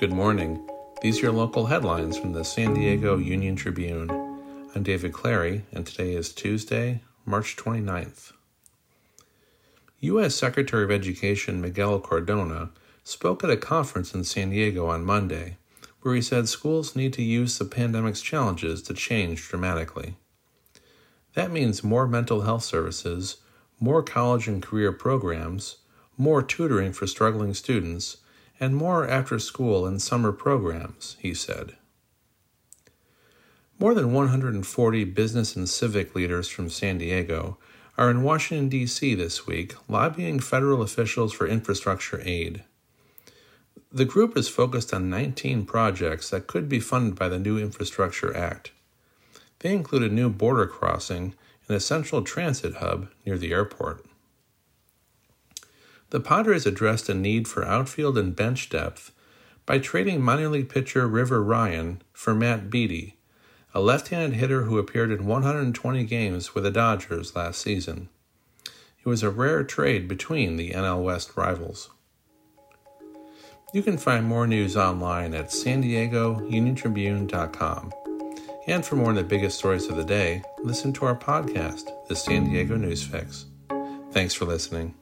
Good morning. These are your local headlines from the San Diego Union Tribune. I'm David Clary, and today is Tuesday, March 29th. U.S. Secretary of Education Miguel Cardona spoke at a conference in San Diego on Monday, where he said schools need to use the pandemic's challenges to change dramatically. That means more mental health services, more college and career programs, more tutoring for struggling students, and more after school and summer programs, he said. More than 140 business and civic leaders from San Diego are in Washington, D.C. this week lobbying federal officials for infrastructure aid. The group is focused on 19 projects that could be funded by the new Infrastructure Act. They include a new border crossing and a central transit hub near the airport. The Padres addressed a need for outfield and bench depth by trading minor league pitcher River Ryan for Matt Beaty, a left handed hitter who appeared in 120 games with the Dodgers last season. It was a rare trade between the NL West rivals. You can find more news online at san diego uniontribune.com. And for more on the biggest stories of the day, listen to our podcast, The San Diego News Fix. Thanks for listening.